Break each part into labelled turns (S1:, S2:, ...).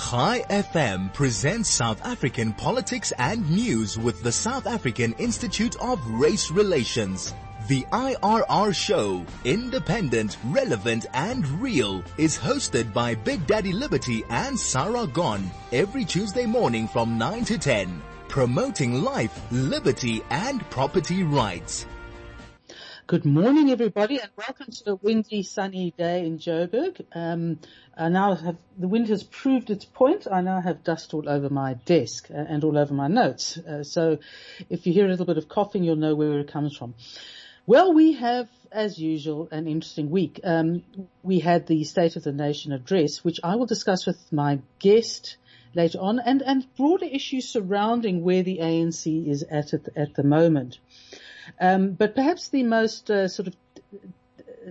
S1: Chai FM presents South African politics and news with the South African Institute of Race Relations. The IRR show, independent, relevant and real, is hosted by Big Daddy Liberty and Sara Gon every Tuesday morning from 9 to 10, promoting life, liberty and property rights.
S2: Good morning, everybody, and welcome to a windy, sunny day in Joburg. Um, I now have the wind has proved its point. I now have dust all over my desk uh, and all over my notes. Uh, so, if you hear a little bit of coughing, you'll know where it comes from. Well, we have, as usual, an interesting week. Um, we had the State of the Nation address, which I will discuss with my guest later on, and and broader issues surrounding where the ANC is at at, at the moment. Um, but perhaps the most uh, sort of uh,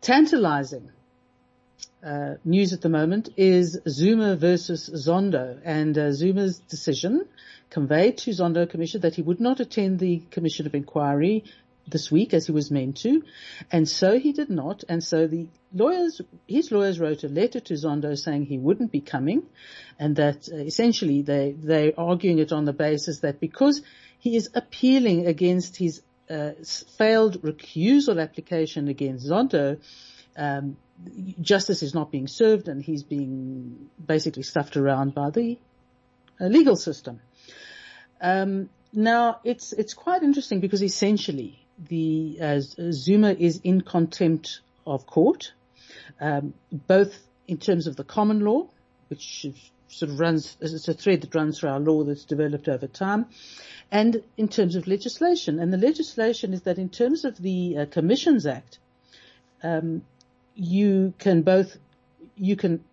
S2: tantalizing uh, news at the moment is Zuma versus Zondo and uh, Zuma's decision conveyed to Zondo Commission that he would not attend the Commission of Inquiry this week as he was meant to. And so he did not. And so the lawyers, his lawyers wrote a letter to Zondo saying he wouldn't be coming and that uh, essentially they, they're arguing it on the basis that because he is appealing against his uh, failed recusal application against Zondo. Um, justice is not being served, and he's being basically stuffed around by the uh, legal system. Um, now, it's it's quite interesting because essentially the uh, Zuma is in contempt of court, um, both in terms of the common law, which sort of runs, it's a thread that runs through our law that's developed over time, and in terms of legislation. And the legislation is that in terms of the uh, Commissions Act, um, you can both, you can,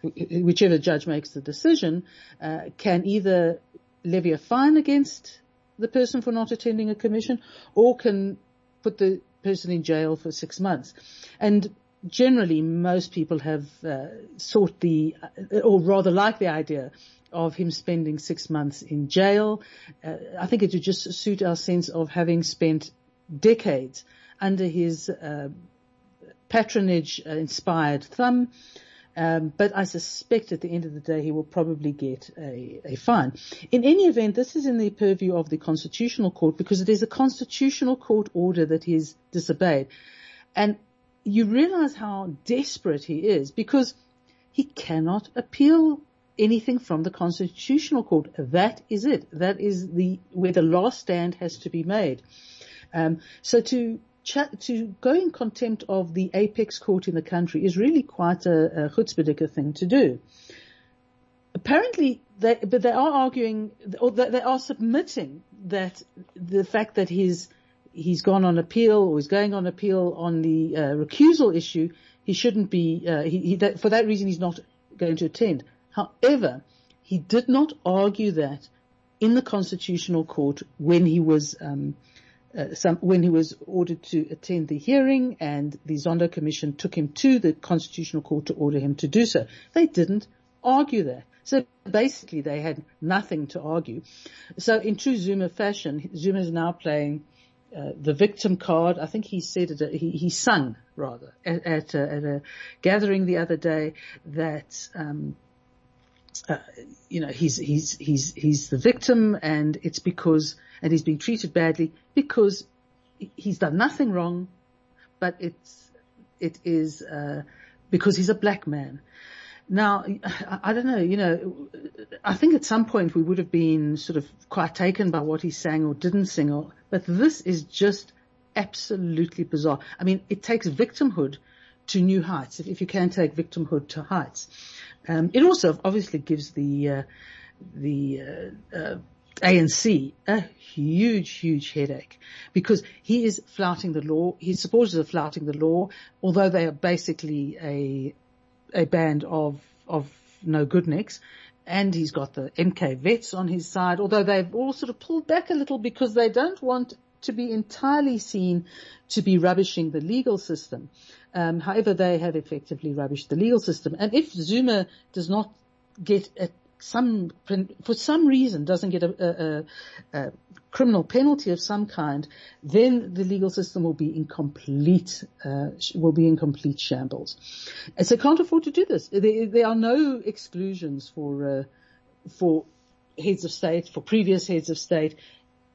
S2: whichever judge makes the decision, uh, can either levy a fine against the person for not attending a commission or can put the person in jail for six months. And generally most people have uh, sought the, uh, or rather like the idea of him spending six months in jail. Uh, I think it would just suit our sense of having spent decades under his uh, patronage uh, inspired thumb. Um, but I suspect at the end of the day he will probably get a, a, fine. In any event, this is in the purview of the Constitutional Court because it is a Constitutional Court order that he has disobeyed. And you realize how desperate he is because he cannot appeal anything from the Constitutional Court. That is it. That is the where the last stand has to be made. Um, so to to go in contempt of the apex court in the country is really quite a, a thing to do. Apparently, they, but they are arguing, or they are submitting that the fact that he's he's gone on appeal or is going on appeal on the uh, recusal issue, he shouldn't be. Uh, he, he, that, for that reason, he's not going to attend. However, he did not argue that in the Constitutional Court when he was um, uh, some, when he was ordered to attend the hearing and the Zondo Commission took him to the Constitutional Court to order him to do so. They didn't argue that. So basically they had nothing to argue. So in true Zuma fashion, Zuma is now playing uh, the victim card. I think he said it, he, he sung rather at, at, a, at a gathering the other day that, um, uh, you know, he's, he's, he's, he's the victim and it's because, and he's being treated badly because he's done nothing wrong, but it's, it is, uh, because he's a black man. Now, I don't know, you know, I think at some point we would have been sort of quite taken by what he sang or didn't sing or, but this is just absolutely bizarre. I mean, it takes victimhood to new heights, if, if you can take victimhood to heights. Um, it also obviously gives the uh, the uh, uh, ANC a huge, huge headache because he is flouting the law. His supporters are flouting the law, although they are basically a a band of of no good nicks. And he's got the MK vets on his side, although they've all sort of pulled back a little because they don't want to be entirely seen to be rubbishing the legal system. Um, however, they have effectively rubbished the legal system. And if Zuma does not get a some, for some reason doesn't get a, a, a, criminal penalty of some kind, then the legal system will be in complete, uh, will be in complete shambles. And so can't afford to do this. There, there are no exclusions for, uh, for heads of state, for previous heads of state.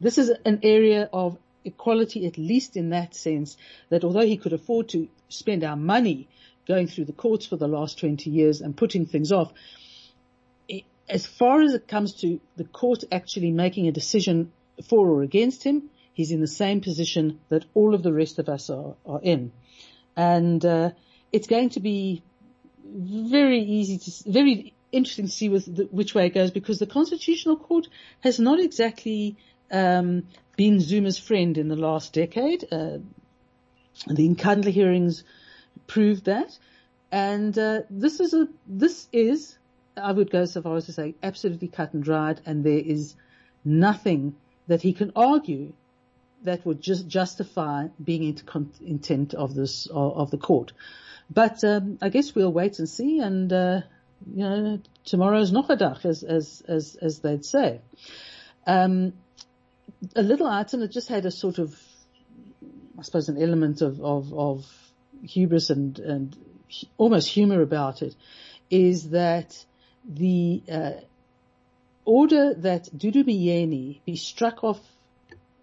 S2: This is an area of equality, at least in that sense, that although he could afford to spend our money going through the courts for the last 20 years and putting things off, as far as it comes to the court actually making a decision for or against him, he's in the same position that all of the rest of us are, are in. And, uh, it's going to be very easy to, very interesting to see the, which way it goes because the Constitutional Court has not exactly, um, been Zuma's friend in the last decade. Uh, the Nkandla hearings proved that. And, uh, this is a, this is, I would go so far as to say absolutely cut and dried and there is nothing that he can argue that would just justify being in intent of this of the court. But um, I guess we'll wait and see, and uh, you know, tomorrow's nog as as as as they'd say. Um, a little item that just had a sort of, I suppose, an element of of, of hubris and and almost humor about it, is that the uh, order that Dudu Myeni be struck off,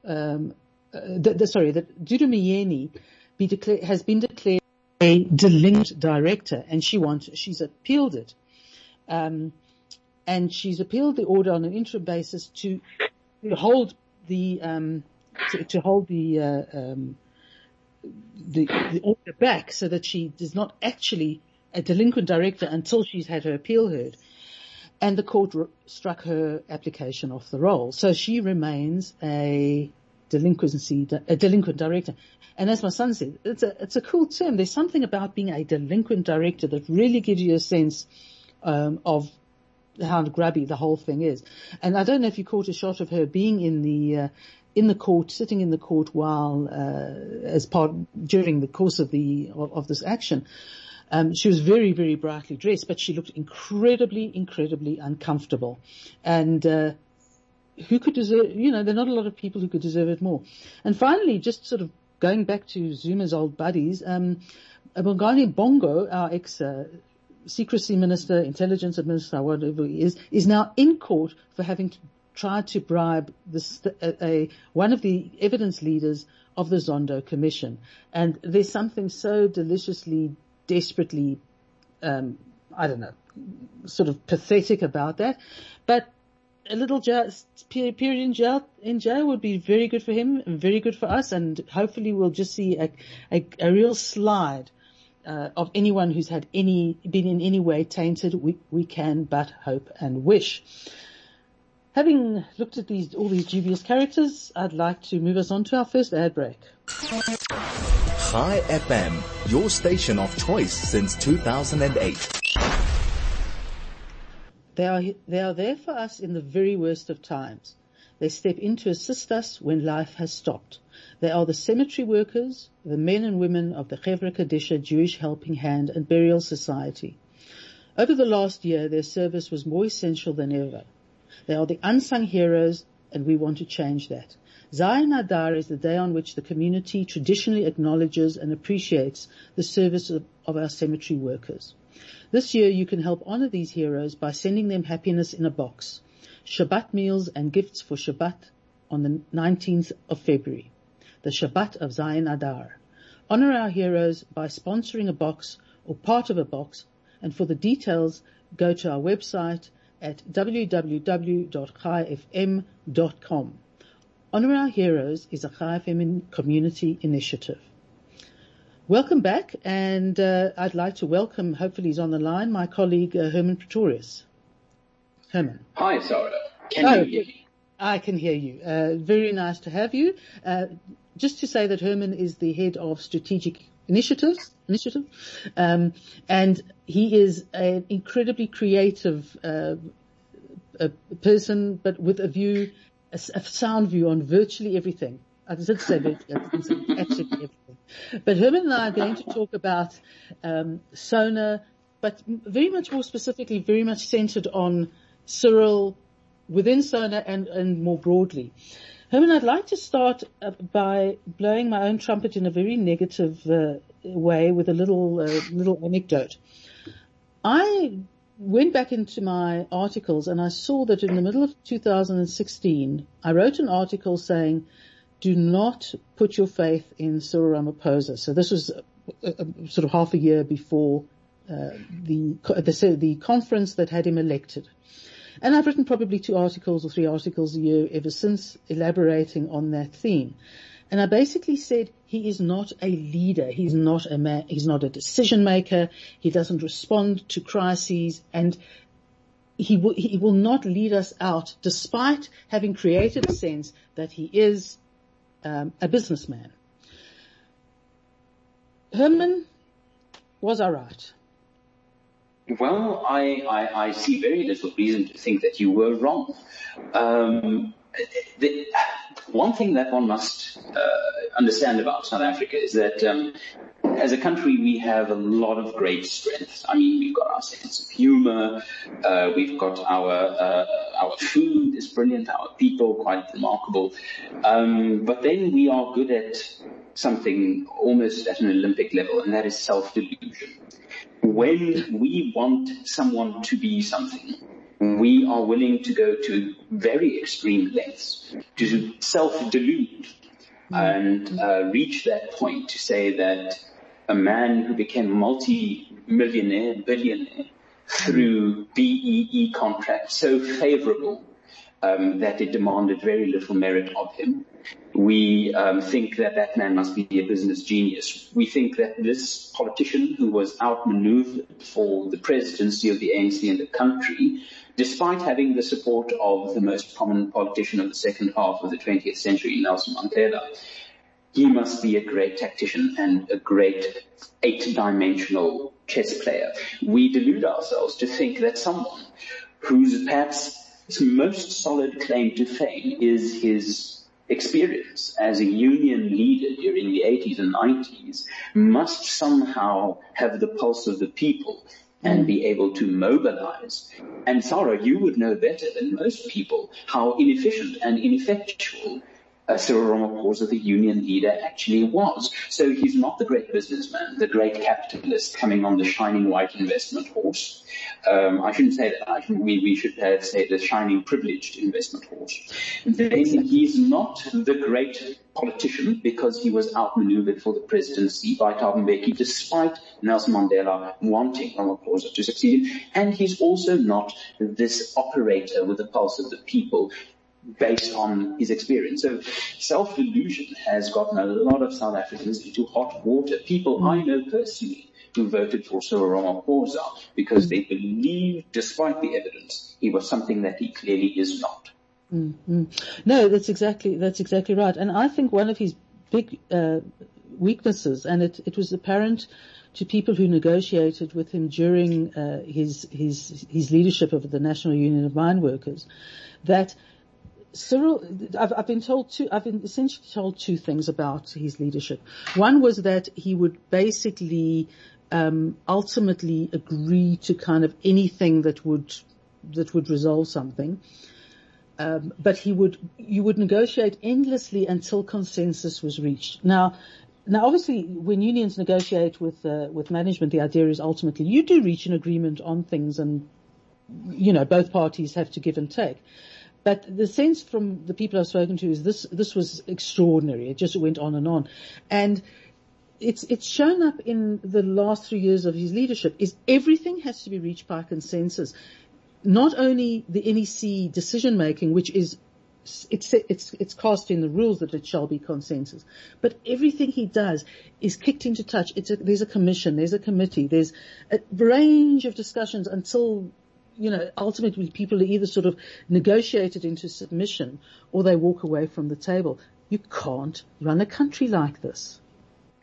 S2: um, uh, the, the, sorry, that Dudu Myeni be declared, has been declared a delinquent director and she wants, she's appealed it. Um, and she's appealed the order on an interim basis to, to hold the, um, to, to, hold the, uh, um, the, the order back so that she is not actually a delinquent director until she's had her appeal heard and the court struck her application off the roll. So she remains a delinquency, a delinquent director. And as my son said, it's a, it's a cool term. There's something about being a delinquent director that really gives you a sense, um, of how grubby the whole thing is. And I don't know if you caught a shot of her being in the, uh, in the court, sitting in the court while, uh, as part, during the course of the, of, of this action. Um, she was very, very brightly dressed, but she looked incredibly, incredibly uncomfortable. And, uh, who could deserve, you know, there are not a lot of people who could deserve it more. And finally, just sort of going back to Zuma's old buddies, um, Bongani Bongo, our ex, uh, secrecy minister, intelligence minister, whatever he is, is now in court for having tried to bribe this, a, a, one of the evidence leaders of the Zondo Commission. And there's something so deliciously desperately, um, I don't know, sort of pathetic about that. But a little just period in jail in jail would be very good for him and very good for us, and hopefully we'll just see a a, a real slide. Uh, of anyone who's had any been in any way tainted, we we can but hope and wish. Having looked at these all these dubious characters, I'd like to move us on to our first ad break.
S1: Chai FM, your station of choice since 2008.
S2: They are, they are there for us in the very worst of times. They step in to assist us when life has stopped. They are the cemetery workers, the men and women of the Chevra Kadisha Jewish Helping Hand and Burial Society. Over the last year, their service was more essential than ever. They are the unsung heroes and we want to change that. Zayin Adar is the day on which the community traditionally acknowledges and appreciates the service of, of our cemetery workers. This year you can help honor these heroes by sending them happiness in a box. Shabbat meals and gifts for Shabbat on the 19th of February. The Shabbat of Zayin Adar. Honor our heroes by sponsoring a box or part of a box and for the details go to our website at www.chaifm.com. Honor Our Heroes is a Chai FM community initiative. Welcome back, and uh, I'd like to welcome, hopefully he's on the line, my colleague uh, Herman Pretorius. Herman.
S3: Hi, Sara. Can oh, you hear me?
S2: I can hear you. Uh, very nice to have you. Uh, just to say that Herman is the head of strategic initiatives, initiative, um, and he is an incredibly creative uh, person, but with a view a, a sound view on virtually everything. I did say absolutely everything. But Herman and I are going to talk about um, SONA, but very much more specifically, very much centered on Cyril within SONA and, and more broadly. Herman, I'd like to start uh, by blowing my own trumpet in a very negative uh, way with a little uh, little anecdote. I went back into my articles and I saw that in the middle of 2016, I wrote an article saying, "Do not put your faith in Cyril Ramaphosa." So this was a, a, sort of half a year before uh, the, the the conference that had him elected. And I've written probably two articles or three articles a year ever since elaborating on that theme. And I basically said he is not a leader. He's not a man, he's not a decision maker. He doesn't respond to crises and he will, he will not lead us out despite having created a sense that he is um, a businessman. Herman, was I right?
S3: Well, I, I, I, see very little reason to think that you were wrong. Um, the, one thing that one must uh, understand about South Africa is that um, as a country we have a lot of great strengths. I mean, we've got our sense of humor, uh, we've got our uh, our food is brilliant, our people quite remarkable, um, but then we are good at something almost at an Olympic level, and that is self-delusion when we want someone to be something, we are willing to go to very extreme lengths to self-delude and uh, reach that point to say that a man who became multi-millionaire, billionaire through BEE contracts so favorable um, that it demanded very little merit of him. We um, think that that man must be a business genius. We think that this politician who was outmaneuvered for the presidency of the ANC in the country, despite having the support of the most prominent politician of the second half of the 20th century, Nelson Mandela, he must be a great tactician and a great eight-dimensional chess player. We delude ourselves to think that someone who's perhaps his most solid claim to fame is his experience as a union leader during the 80s and 90s must somehow have the pulse of the people and be able to mobilize. And Sara, you would know better than most people how inefficient and ineffectual uh, Cyril Ramaphosa, the union leader, actually was. So he's not the great businessman, the great capitalist coming on the shining white investment horse. Um, I shouldn't say that. I should, we, we should uh, say the shining privileged investment horse. Then he's not the great politician because he was outmaneuvered for the presidency by Thabo Mbeki despite Nelson Mandela wanting Ramaphosa to succeed. And he's also not this operator with the pulse of the people based on his experience. So self-delusion has gotten a lot of South Africans into hot water. People I know personally who voted for Cyril Ramaphosa because they believed, despite the evidence, he was something that he clearly is not.
S2: Mm-hmm. No, that's exactly that's exactly right. And I think one of his big uh, weaknesses, and it, it was apparent to people who negotiated with him during uh, his his his leadership of the National Union of Mine Workers, that Cyril, I've, I've, been told two, I've been essentially told two things about his leadership. One was that he would basically, um, ultimately agree to kind of anything that would, that would resolve something. Um, but he would, you would negotiate endlessly until consensus was reached. Now, now obviously when unions negotiate with, uh, with management, the idea is ultimately you do reach an agreement on things and, you know, both parties have to give and take. But the sense from the people I've spoken to is this, this was extraordinary. It just went on and on. And it's, it's shown up in the last three years of his leadership is everything has to be reached by consensus. Not only the NEC decision making, which is it's, it's, it's cast in the rules that it shall be consensus. But everything he does is kicked into touch. A, there's a commission, there's a committee, there's a range of discussions until you know, ultimately people are either sort of negotiated into submission or they walk away from the table. You can't run a country like this.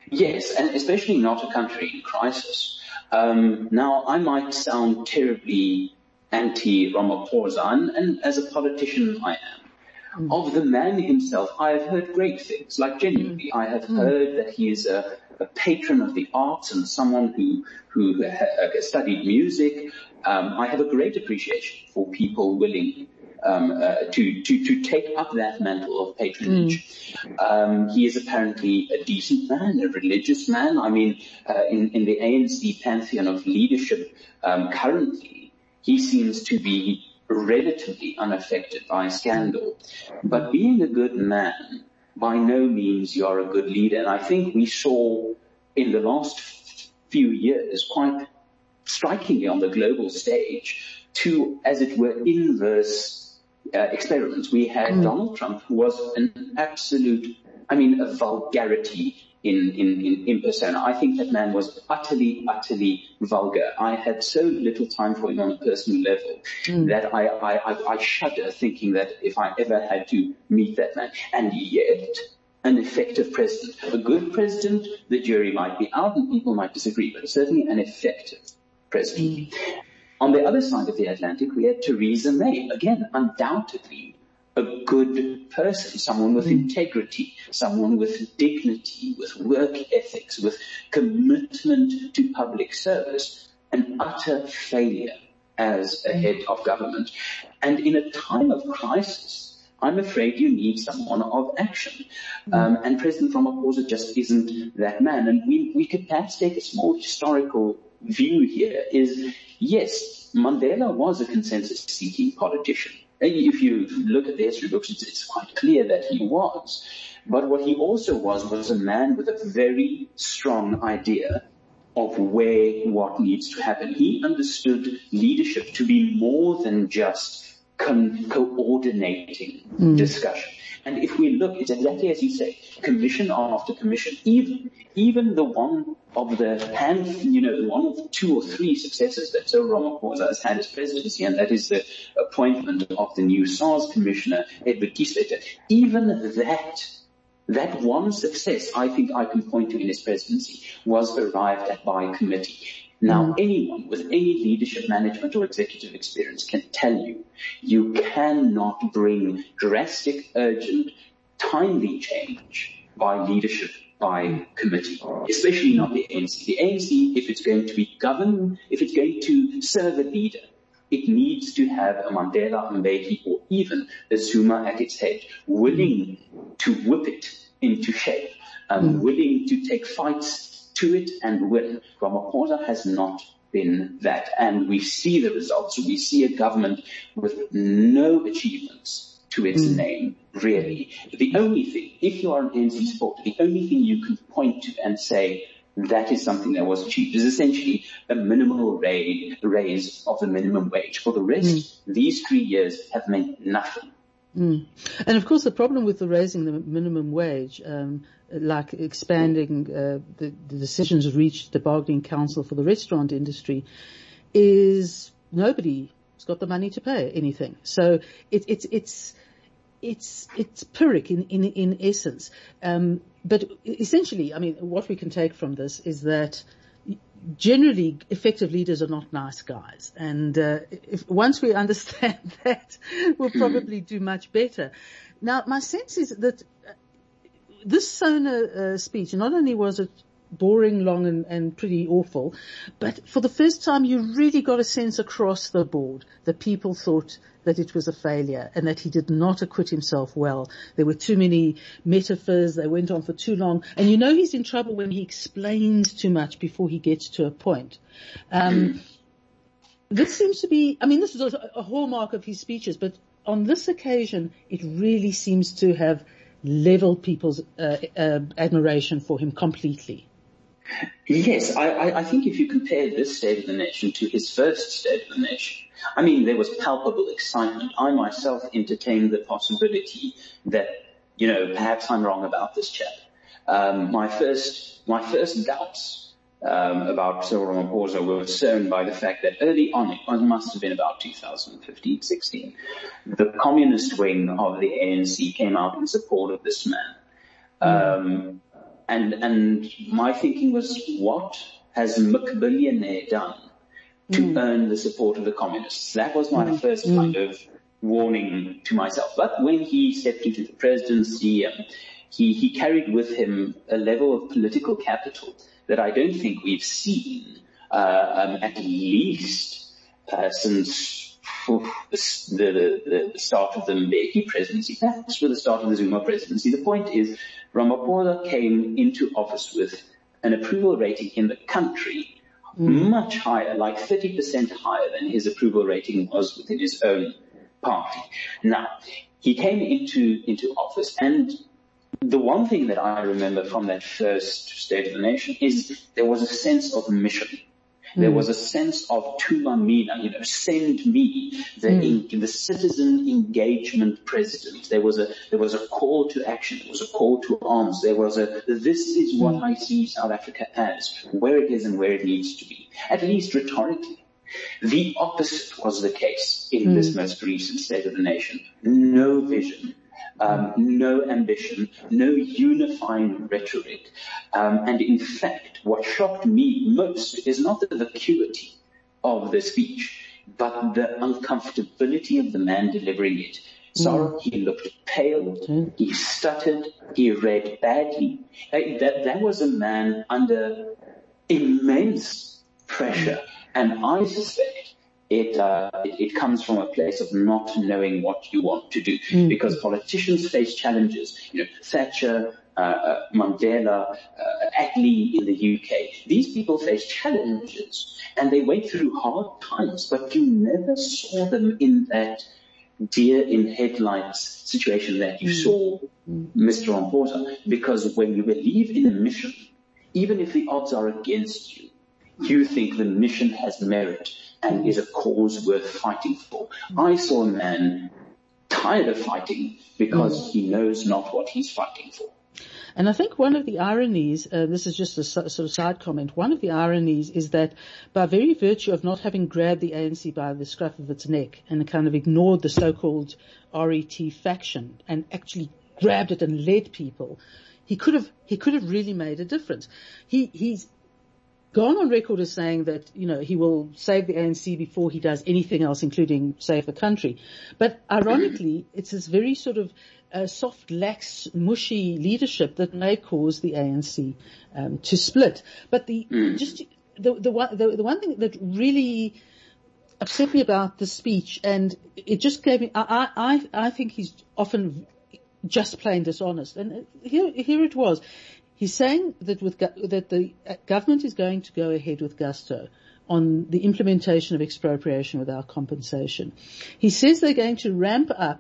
S3: Yes, and especially not a country in crisis. Um, now, I might sound terribly anti-Ramaphosa, and, and, as a politician I am. Mm. Of the man himself, I have heard great things, like genuinely, mm. I have mm. heard that he is a a patron of the arts and someone who, who uh, studied music. Um, I have a great appreciation for people willing um, uh, to, to, to take up that mantle of patronage. Mm. Um, he is apparently a decent man, a religious man. I mean, uh, in, in the ANC pantheon of leadership um, currently, he seems to be relatively unaffected by scandal. But being a good man, by no means you're a good leader. And I think we saw in the last few years quite strikingly on the global stage two, as it were, inverse uh, experiments. We had mm. Donald Trump, who was an absolute, I mean, a vulgarity in, in, in, in persona. I think that man was utterly, utterly vulgar. I had so little time for him on a personal level mm. that I, I, I, shudder thinking that if I ever had to meet that man. And yet, an effective president. A good president, the jury might be out and people might disagree, but certainly an effective president. Mm. On the other side of the Atlantic, we had Theresa May, again, undoubtedly a good person, someone with mm. integrity, someone with dignity, with work ethics, with commitment to public service, an utter failure as a head of government. And in a time of crisis, I'm afraid you need someone of action. Mm. Um, and President Ramaphosa just isn't that man. And we, we could perhaps take a small historical view here is, yes, Mandela was a consensus-seeking politician. If you look at the history books, it's, it's quite clear that he was. But what he also was was a man with a very strong idea of where what needs to happen. He understood leadership to be more than just con- coordinating mm. discussion. And if we look, it's exactly as you say, commission after commission, even, even the one of the hand, you know, one of two or three successes that Cyril Ramaphosa has had as presidency, and that is the appointment of the new SARS commissioner, Edward Kieswetter. Even that, that one success I think I can point to in his presidency was arrived at by committee. Now, hmm. anyone with any leadership management or executive experience can tell you, you cannot bring drastic, urgent, timely change by leadership by committee, especially not the ANC. The ANC, if it's going to be governed, if it's going to serve a leader, it needs to have a Mandela, Mbeki, or even a Zuma at its head, willing to whip it into shape, um, mm. willing to take fights to it and win. Ramaphosa has not been that. And we see the results. We see a government with no achievements to its mm. name, really. The only thing, if you are an ANC supporter, the only thing you can point to and say that is something that was achieved is essentially a minimal raise of the minimum wage. For the rest, mm. these three years have meant nothing.
S2: Mm. And of course, the problem with the raising the minimum wage, um, like expanding uh, the, the, decisions reached the bargaining council for the restaurant industry, is nobody's got the money to pay anything. So it, it's it's it's it's pyrrhic in in, in essence. Um, but essentially, I mean, what we can take from this is that generally effective leaders are not nice guys. And uh, if, once we understand that, we'll probably do much better. Now, my sense is that uh, this Sona uh, speech, not only was it boring, long, and, and pretty awful, but for the first time, you really got a sense across the board that people thought that it was a failure and that he did not acquit himself well. There were too many metaphors. They went on for too long. And you know he's in trouble when he explains too much before he gets to a point. Um, this seems to be, I mean, this is a, a hallmark of his speeches, but on this occasion, it really seems to have leveled people's uh, uh, admiration for him completely.
S3: Yes, I, I, think if you compare this State of the Nation to his first State of the Nation, I mean, there was palpable excitement. I myself entertained the possibility that, you know, perhaps I'm wrong about this chap. Um, my first, my first doubts um, about Cyril Ramaphosa were sown by the fact that early on, it must have been about 2015, 16, the communist wing of the ANC came out in support of this man. Um, and, and my thinking was, what has McBillionaire done to mm. earn the support of the communists? That was my mm. first mm. kind of warning to myself. But when he stepped into the presidency, um, he, he carried with him a level of political capital that I don't think we've seen uh, um, at least uh, since the, the, the, start of the Mbeki presidency, perhaps for the start of the Zuma presidency. The point is Ramaphosa came into office with an approval rating in the country much higher, like 30% higher than his approval rating was within his own party. Now, he came into, into office and the one thing that I remember from that first State of the Nation is there was a sense of mission. There hmm. was a sense of thuma mina, you know, send me, the, mm. in, the citizen engagement president. There was a, there was a call to action. There was a call to arms. There was a, this is what mm. I see South Africa as, where it is and where it needs to be, at least rhetorically. The opposite was the case in mm. this most recent State of the Nation. No vision, um, no ambition, no unifying rhetoric. Um, and in fact, what shocked me most is not the vacuity of the speech, but the uncomfortability of the man delivering it. So mm. he looked pale, mm. he stuttered, he read badly. That, that was a man under immense pressure. And I suspect it, uh, it, it, comes from a place of not knowing what you want to do. Mm. Because politicians face challenges. You know, Thatcher, uh, uh Mandela, uh, Attlee in the UK. These people face challenges and they went through hard times, but you never saw them in that deer in headlights situation that you mm. saw Mr. Ramaphosa. Because when you believe in a mission, even if the odds are against you, you think the mission has merit and is a cause worth fighting for. I saw a man tired of fighting because he knows not what he's fighting for.
S2: And I think one of the ironies, uh, this is just a sort of side comment, one of the ironies is that by very virtue of not having grabbed the ANC by the scruff of its neck and kind of ignored the so-called RET faction and actually grabbed it and led people, he could have, he could have really made a difference. He, he's, gone on record as saying that, you know, he will save the ANC before he does anything else, including save the country. But ironically, it's this very sort of uh, soft, lax, mushy leadership that may cause the ANC um, to split. But the mm. just the the one the, the one thing that really upset me about the speech, and it just gave me I I I think he's often just plain dishonest. And here here it was. He's saying that with that the uh, government is going to go ahead with gusto on the implementation of expropriation without compensation. He says they're going to ramp up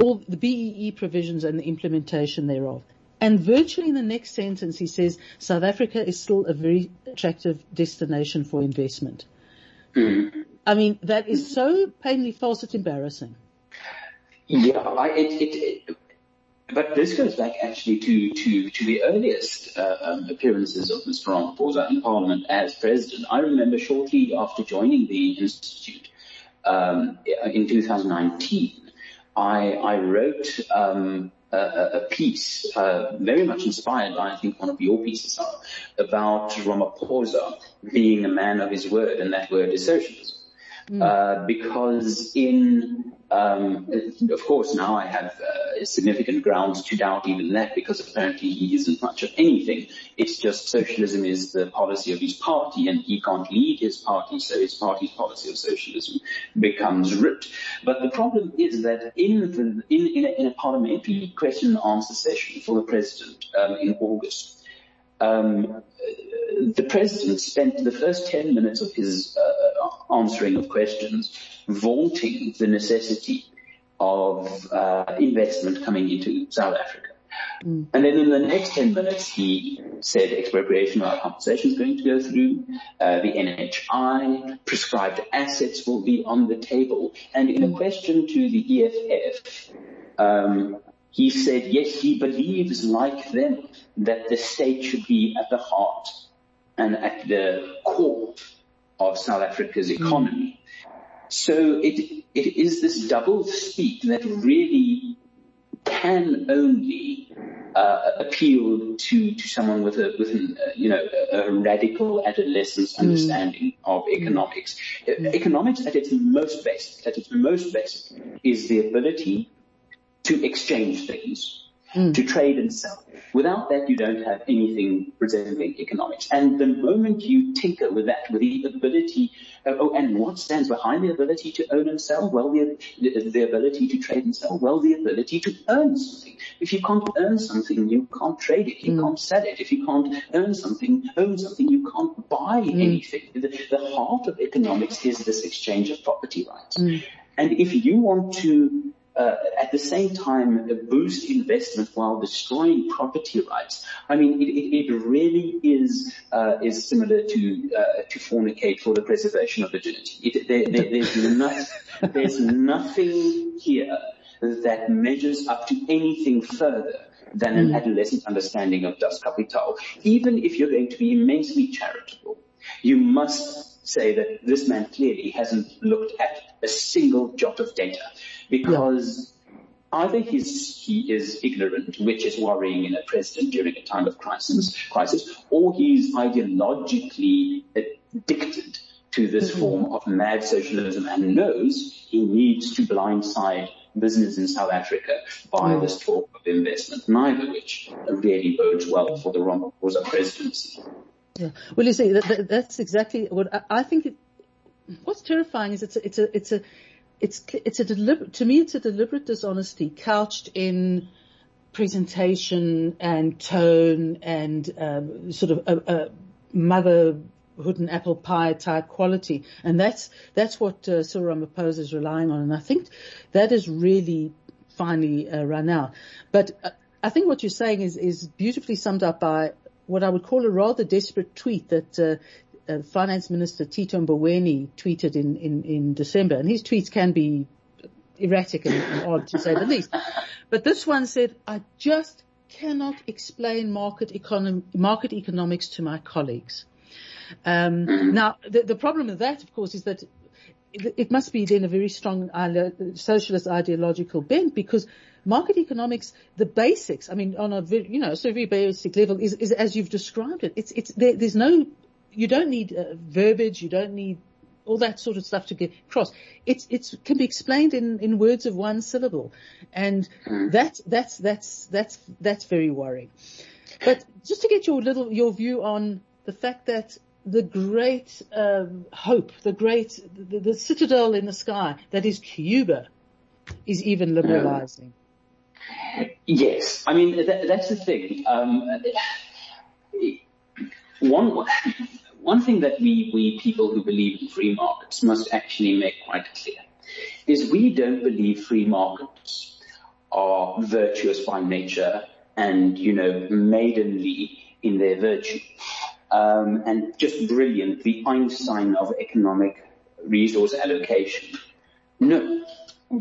S2: all the BEE provisions and the implementation thereof. And virtually in the next sentence he says South Africa is still a very attractive destination for investment. I mean, that is so painfully false, it's embarrassing.
S3: Yeah, I, it, it, but this goes back actually to, to, to the earliest uh, um, appearances of Mr. Ramaphosa in Parliament as President. I remember shortly after joining the Institute um, in 2019, I, I wrote um, a, a, piece, uh, very much inspired by, I think, one of your pieces, are, about Ramaphosa being a man of his word, and that word is socialism. Mm. Uh, because in um, of course, now I have uh, significant grounds to doubt even that because apparently he isn't much of anything. It's just socialism is the policy of his party and he can't lead his party, so his party's policy of socialism becomes ripped. But the problem is that in, the, in, in, a, in a parliamentary question and answer session for the president um, in August, um, the president spent the first 10 minutes of his uh, answering of questions vaunting the necessity of uh, investment coming into South Africa. Mm. And then in the next 10 minutes, he said expropriation without compensation is going to go through, uh, the NHI, prescribed assets will be on the table. And in a question to the EFF, um, he said, yes, he believes like them that the state should be at the heart and at the core of South Africa's hmm. economy. So it, it is this double speak that really can only uh, appeal to, to someone with a, with an, uh, you know, a, radical adolescent mm. understanding of economics. Mm. Economics at its most basic, at its most basic, is the ability to exchange things mm. to trade and sell. Without that, you don't have anything resembling economics. And the moment you tinker with that, with the ability, uh, oh, and what stands behind the ability to own and sell? Well, the, the ability to trade and sell. Well, the ability to earn something. If you can't earn something, you can't trade it. You mm. can't sell it. If you can't earn something, own something, you can't buy mm. anything. The, the, heart of economics is this exchange of property rights. Mm. And if you want to uh, at the same time boost investment while destroying property rights. I mean, it, it, it really is uh, is similar to uh, to fornicate for the preservation of virginity. It, there, there, there's, not, there's nothing here that measures up to anything further than an mm. adolescent understanding of das Kapital. Even if you're going to be immensely charitable, you must say that this man clearly hasn't looked at a single jot of data because yeah. either he's, he is ignorant, which is worrying in a president during a time of crisis, crisis, or he's ideologically addicted to this mm-hmm. form of mad socialism and knows he needs to blindside business in South Africa by mm. this talk of investment, neither which really bodes well for the Ramaphosa presidency.
S2: Yeah. Well, you see, that, that, that's exactly what I, I think. It, what's terrifying is it's a, it's a, it's a, it's it's a deliberate to me it's a deliberate dishonesty couched in presentation and tone and um, sort of a, a, motherhood and apple pie type quality, and that's that's what uh, Cyril Ramaphosa is relying on, and I think that is really finally uh, run out. But uh, I think what you're saying is is beautifully summed up by what I would call a rather desperate tweet that uh, uh, Finance Minister Tito Mboweni tweeted in, in, in December, and his tweets can be erratic and, and odd to say the least. But this one said, I just cannot explain market, econom- market economics to my colleagues. Um, now, the, the, problem with that, of course, is that it, must be then a very strong socialist ideological bent because market economics, the basics, I mean, on a very, you know, so very basic level is, is as you've described it. It's, it's, there, there's no you don't need uh, verbiage, you don't need all that sort of stuff to get across. It's it's can be explained in, in words of one syllable, and mm. that that's that's that's that's very worrying. But just to get your little your view on the fact that the great um, hope, the great the, the, citadel in the sky that is Cuba, is even liberalizing.
S3: Yes, I mean that, that's the thing. Um, one one thing that we, we people who believe in free markets must actually make quite clear is we don't believe free markets are virtuous by nature and, you know, maidenly in their virtue. Um, and just brilliant, the Einstein of economic resource allocation. No,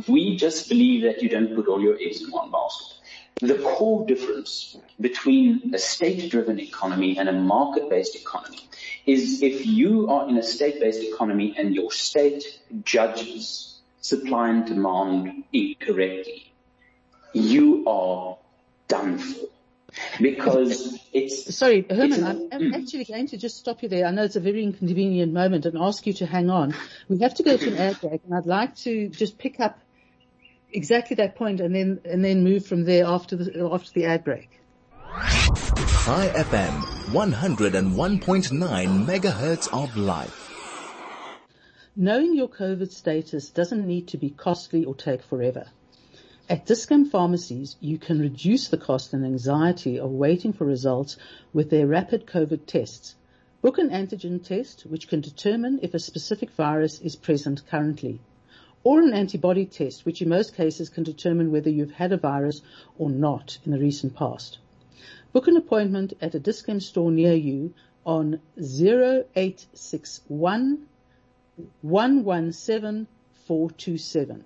S3: we just believe that you don't put all your eggs in one basket. The core difference between a state-driven economy and a market-based economy is if you are in a state-based economy and your state judges supply and demand incorrectly, you are done for. Because it's...
S2: Sorry, Herman, it's I'm mm. actually going to just stop you there. I know it's a very inconvenient moment and ask you to hang on. We have to go to an ad break and I'd like to just pick up exactly that point and then, and then move from there after the, after the ad break.
S1: Chai FM, 101.9 megahertz of life.
S2: Knowing your COVID status doesn't need to be costly or take forever. At Dis-Chem pharmacies, you can reduce the cost and anxiety of waiting for results with their rapid COVID tests. Book an antigen test which can determine if a specific virus is present currently. Or an antibody test which in most cases can determine whether you've had a virus or not in the recent past. Book an appointment at a Dis-Chem store near you on 0861 117 427.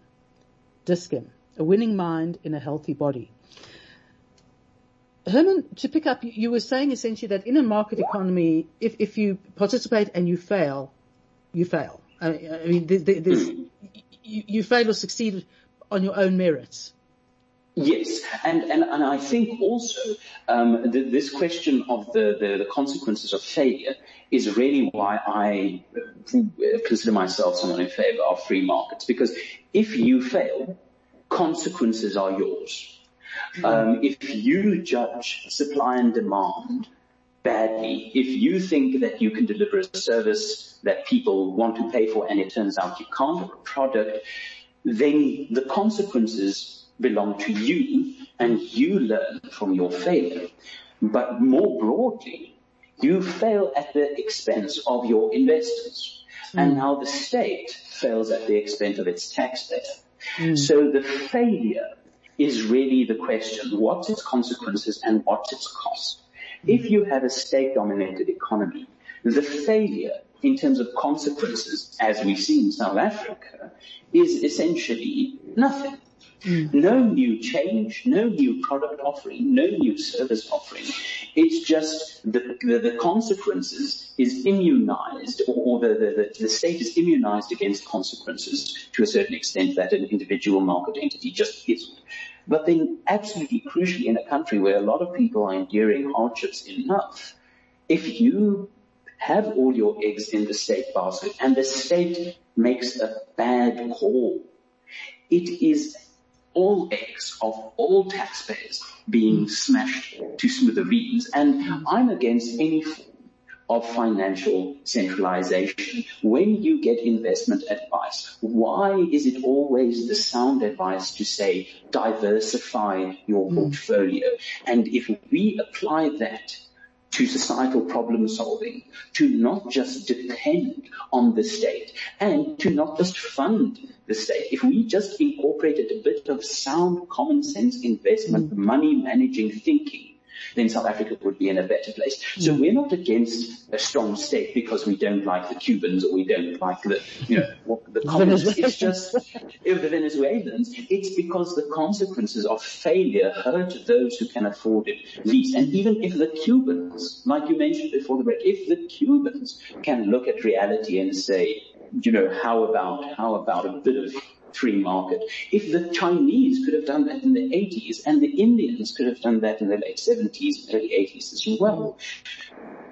S2: Dis-Chem, a winning mind in a healthy body. Herman, to pick up, you were saying essentially that in a market economy, if, if you participate and you fail, you fail. I mean, you, you fail or succeed on your own merits.
S3: Yes, and, and, and I think also um, the, this question of the, the, the, consequences of failure is really why I consider myself someone in favor of free markets. Because if you fail, consequences are yours. Um, if you judge supply and demand badly, if you think that you can deliver a service that people want to pay for and it turns out you can't, or a product, then the consequences belong to you and you learn from your failure. But more broadly, you fail at the expense of your investors. Mm. And now the state fails at the expense of its taxpayer. Mm. So the failure is really the question, what's its consequences and what's its cost? Mm. If you have a state-dominated economy, the failure in terms of consequences, as we see in South Africa, is essentially nothing. Mm. No new change, no new product offering, no new service offering. It's just the, the, the consequences is immunized or, or the, the, the, state is immunized against consequences to a certain extent that an individual market entity just isn't. But then absolutely crucially in a country where a lot of people are enduring hardships enough, if you have all your eggs in the state basket and the state makes a bad call, it is all eggs of all taxpayers being smashed to smithereens. And I'm against any form of financial centralization. When you get investment advice, why is it always the sound advice to say diversify your hmm. portfolio? And if we apply that to societal problem solving, to not just depend on the state and to not just fund the state. If we just incorporated a bit of sound common sense investment, mm. money managing thinking, then South Africa would be in a better place. So we're not against a strong state because we don't like the Cubans or we don't like the, you know, the communists. It's just, if the Venezuelans, it's because the consequences of failure hurt those who can afford it least. And even if the Cubans, like you mentioned before the break, if the Cubans can look at reality and say, you know, how about, how about a bit of free market. If the Chinese could have done that in the 80s and the Indians could have done that in the late 70s, early 80s as well.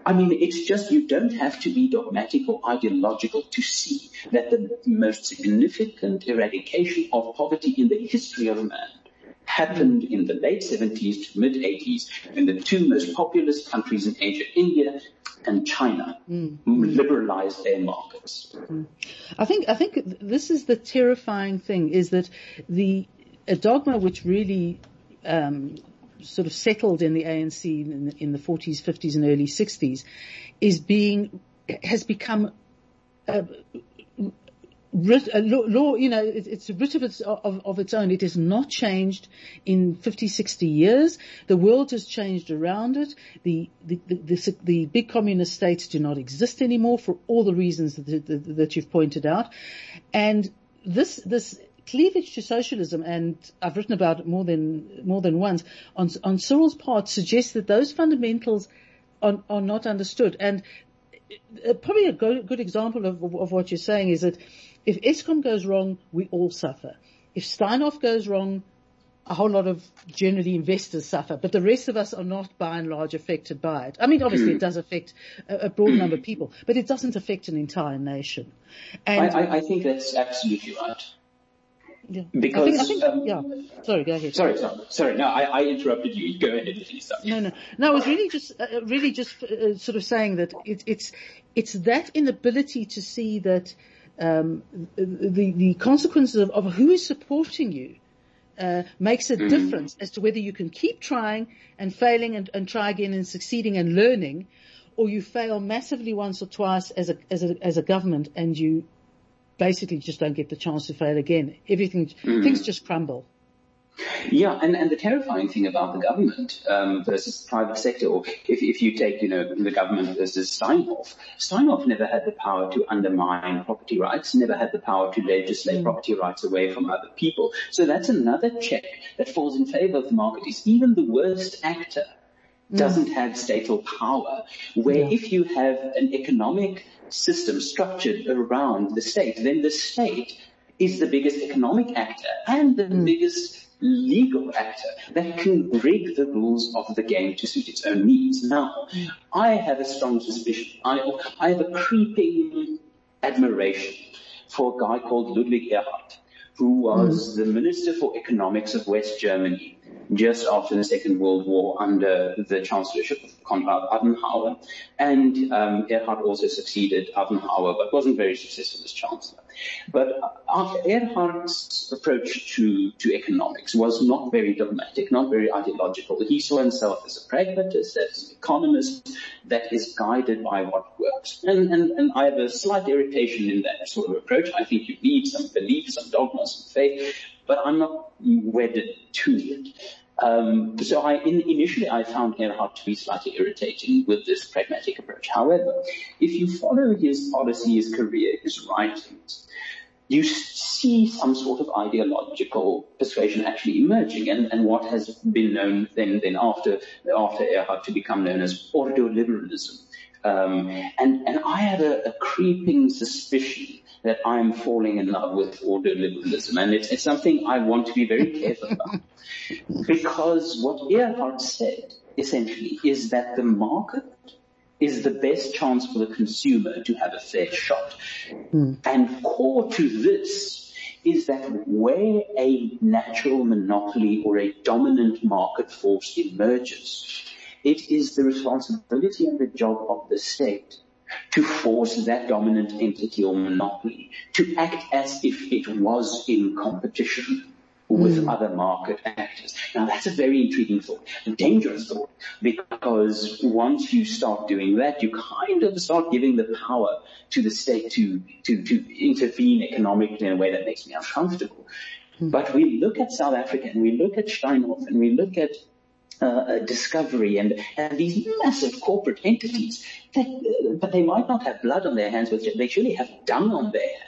S3: I mean, it's just you don't have to be dogmatic or ideological to see that the most significant eradication of poverty in the history of man happened in the late 70s to mid 80s in the two most populous countries in Asia, India and China mm. liberalized their markets. Mm.
S2: I think I think this is the terrifying thing: is that the a dogma which really um, sort of settled in the ANC in the, in the 40s, 50s, and early 60s is being has become uh, uh, law, law, you know, it, it's a writ of its, of, of its own. It has not changed in 50, 60 years. The world has changed around it. The, the, the, the, big communist states do not exist anymore for all the reasons that, that, that you've pointed out. And this, this cleavage to socialism, and I've written about it more than, more than once, on, on Cyril's part suggests that those fundamentals are, are not understood. And uh, probably a good, good example of, of, what you're saying is that if Eskom goes wrong, we all suffer. If Steinhoff goes wrong, a whole lot of generally investors suffer, but the rest of us are not by and large affected by it. I mean, obviously it does affect a, a broad number of people, but it doesn't affect an entire nation.
S3: And I, I, I think that's absolutely right.
S2: Yeah. Because I think, I think, um, yeah. Sorry, go ahead.
S3: Sorry, sorry, sorry. No, I, I interrupted you. Go ahead, please.
S2: No, no, no. I was really just, uh, really just uh, sort of saying that it, it's, it's that inability to see that um, the the consequences of, of, who is supporting you uh, makes a mm. difference as to whether you can keep trying and failing and, and, try again and succeeding and learning, or you fail massively once or twice as a as a as a government and you basically just don't get the chance to fail again. Everything mm. things just crumble.
S3: Yeah, and, and the terrifying thing about the government um, versus the private sector, or if, if you take, you know, the government versus Steinhoff, Steinhoff never had the power to undermine property rights, never had the power to legislate mm. property rights away from other people. So that's another check that falls in favor of the market. Is even the worst actor mm. doesn't have statal power, where yeah. if you have an economic system structured around the state, then the state is the biggest economic actor and the mm. biggest legal actor that can rig the rules of the game to suit its own needs. Now, I have a strong suspicion. I, I have a creeping admiration for a guy called Ludwig Erhard, who was mm. the Minister for Economics of West Germany just after the Second World War under the chancellorship of Konrad Adenauer. And um, Erhard also succeeded Adenauer, but wasn't very successful as chancellor. But after Erhard's approach to, to economics was not very dogmatic, not very ideological. He saw himself as a pragmatist, as an economist that is guided by what works. And, and, and I have a slight irritation in that sort of approach. I think you need some belief, some dogma, some faith, but I'm not wedded to it. Um, so I, in, initially I found Erhard to be slightly irritating with this pragmatic approach. However, if you follow his policy, his career, his writings, you see some sort of ideological persuasion actually emerging and, and what has been known then, then after, after Erhard to become known as ordoliberalism. Um, and, and I had a, a creeping suspicion that I'm falling in love with ordoliberalism. And it's, it's something I want to be very careful about. because what Erhard said, essentially, is that the market is the best chance for the consumer to have a fair shot. Mm. And core to this is that where a natural monopoly or a dominant market force emerges, it is the responsibility and the job of the state to force that dominant entity or monopoly to act as if it was in competition with mm. other market actors. Now that's a very intriguing thought, a dangerous thought, because once you start doing that, you kind of start giving the power to the state to, to, to intervene economically in a way that makes me uncomfortable. Mm. But we look at South Africa and we look at Steinhoff and we look at uh, discovery and, and these massive corporate entities, that, uh, but they might not have blood on their hands, but they surely have dung on their hands.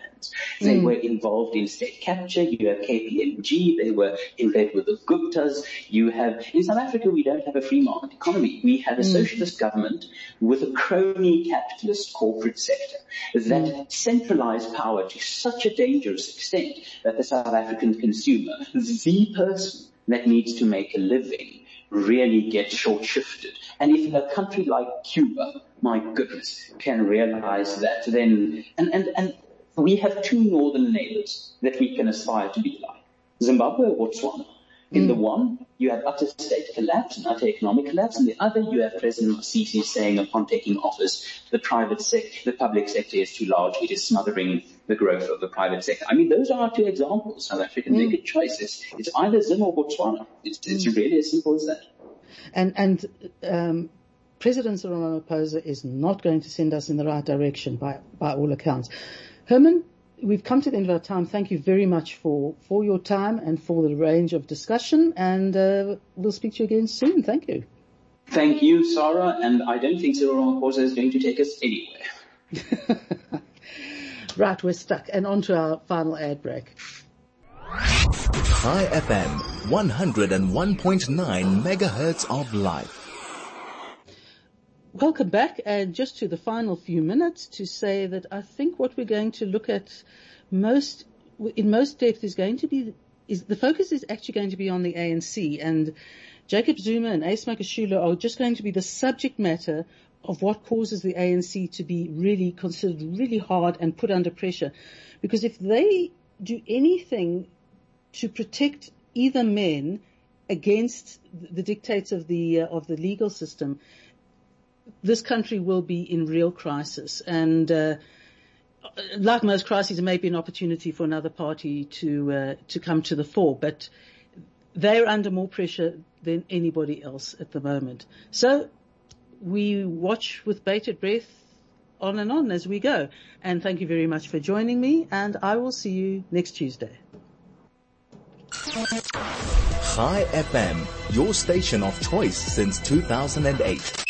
S3: They mm. were involved in state capture. You have KPMG. They were in bed with the Guptas. You have, in South Africa, we don't have a free market economy. We have a mm. socialist government with a crony capitalist corporate sector that mm. centralized power to such a dangerous extent that the South African consumer, the person that needs to make a living, really get short-shifted. And if a country like Cuba, my goodness, can realize that, then, and, and, and we have two northern neighbors that we can aspire to be like. Zimbabwe or Botswana. In mm. the one, you have utter state collapse and utter economic collapse. In the other, you have President Masisi saying upon taking office, the private sector, the public sector is too large. It is smothering the growth of the private sector. I mean, those are our two examples. South Africa mm. make a choice. It's, it's either Zim or Botswana. It's, it's mm. really as simple as that.
S2: And, and, um, President Cyril Ramaphosa is not going to send us in the right direction by, by all accounts. Herman, we've come to the end of our time. Thank you very much for, for your time and for the range of discussion and uh, we'll speak to you again soon. Thank you.
S3: Thank you, Sara, and I don't think Cyril Ramaphosa is going to take us anywhere.
S2: right, we're stuck and on to our final ad break.
S1: Chai FM, 101.9 megahertz of life.
S2: Welcome back and just to the final few minutes to say that I think what we're going to look at most, in most depth is going to be, is the focus is actually going to be on the ANC and Jacob Zuma and Ace Magashule are just going to be the subject matter of what causes the ANC to be really considered really hard and put under pressure. Because if they do anything to protect either men against the dictates of the uh, of the legal system, this country will be in real crisis. And uh, like most crises, it may be an opportunity for another party to uh, to come to the fore, but they're under more pressure than anybody else at the moment. So we watch with bated breath on and on as we go. And thank you very much for joining me, and I will see you next Tuesday.
S1: Chai FM, your station of choice since 2008.